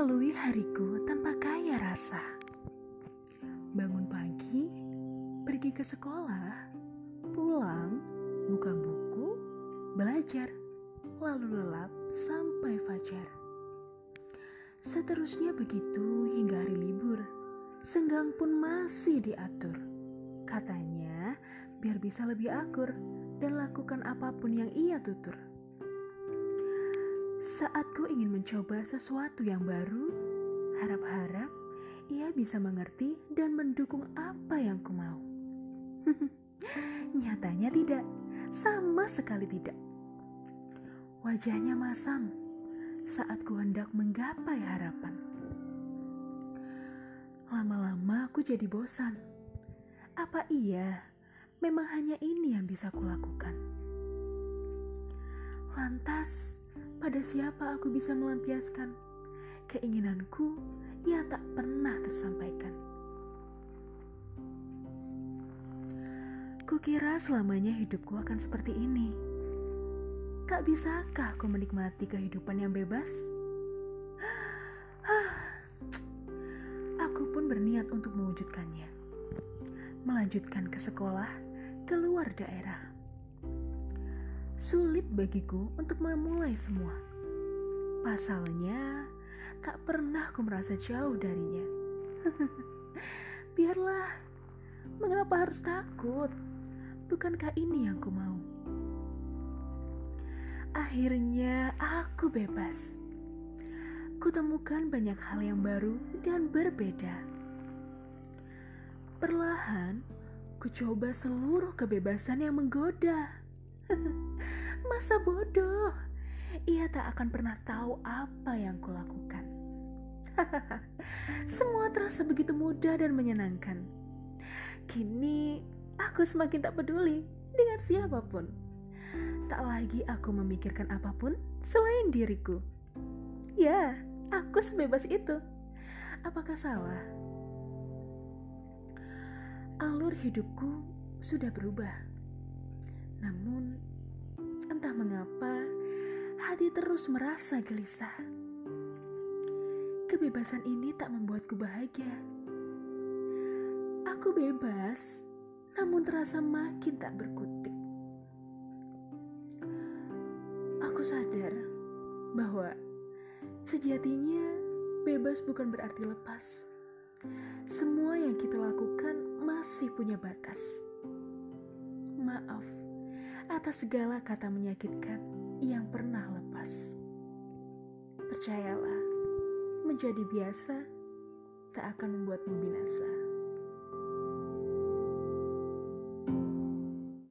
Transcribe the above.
Lalui hariku tanpa kaya rasa. Bangun pagi, pergi ke sekolah, pulang, buka buku, belajar, lalu lelap sampai fajar. Seterusnya begitu hingga hari libur. Senggang pun masih diatur. Katanya, biar bisa lebih akur dan lakukan apa pun yang ia tutur. Saat ku ingin mencoba sesuatu yang baru, harap-harap ia bisa mengerti dan mendukung apa yang ku mau. Nyatanya tidak, sama sekali tidak. Wajahnya masam saat ku hendak menggapai harapan. Lama-lama aku jadi bosan. Apa iya memang hanya ini yang bisa kulakukan? Lantas, pada siapa aku bisa melampiaskan keinginanku yang tak pernah tersampaikan. Kukira selamanya hidupku akan seperti ini. Tak bisakah aku menikmati kehidupan yang bebas? Aku pun berniat untuk mewujudkannya. Melanjutkan ke sekolah, keluar daerah sulit bagiku untuk memulai semua. Pasalnya, tak pernah aku merasa jauh darinya. Biarlah, mengapa harus takut? Bukankah ini yang ku mau? Akhirnya aku bebas. Kutemukan banyak hal yang baru dan berbeda. Perlahan, ku coba seluruh kebebasan yang menggoda. Masa bodoh? Ia tak akan pernah tahu apa yang kulakukan. Semua terasa begitu mudah dan menyenangkan. Kini aku semakin tak peduli dengan siapa pun. Tak lagi aku memikirkan apa pun selain diriku. Ya, aku sebebas itu. Apakah salah? Alur hidupku sudah berubah. Namun, hati terus merasa gelisah. Kebebasan ini tak membuatku bahagia. Aku bebas, namun terasa makin tak berkutik. Aku sadar bahwa sejatinya bebas bukan berarti lepas. Semua yang kita lakukan masih punya batas. Maaf atas segala kata menyakitkan yang pernah lepas. Percayalah, menjadi biasa tak akan membuatmu binasa.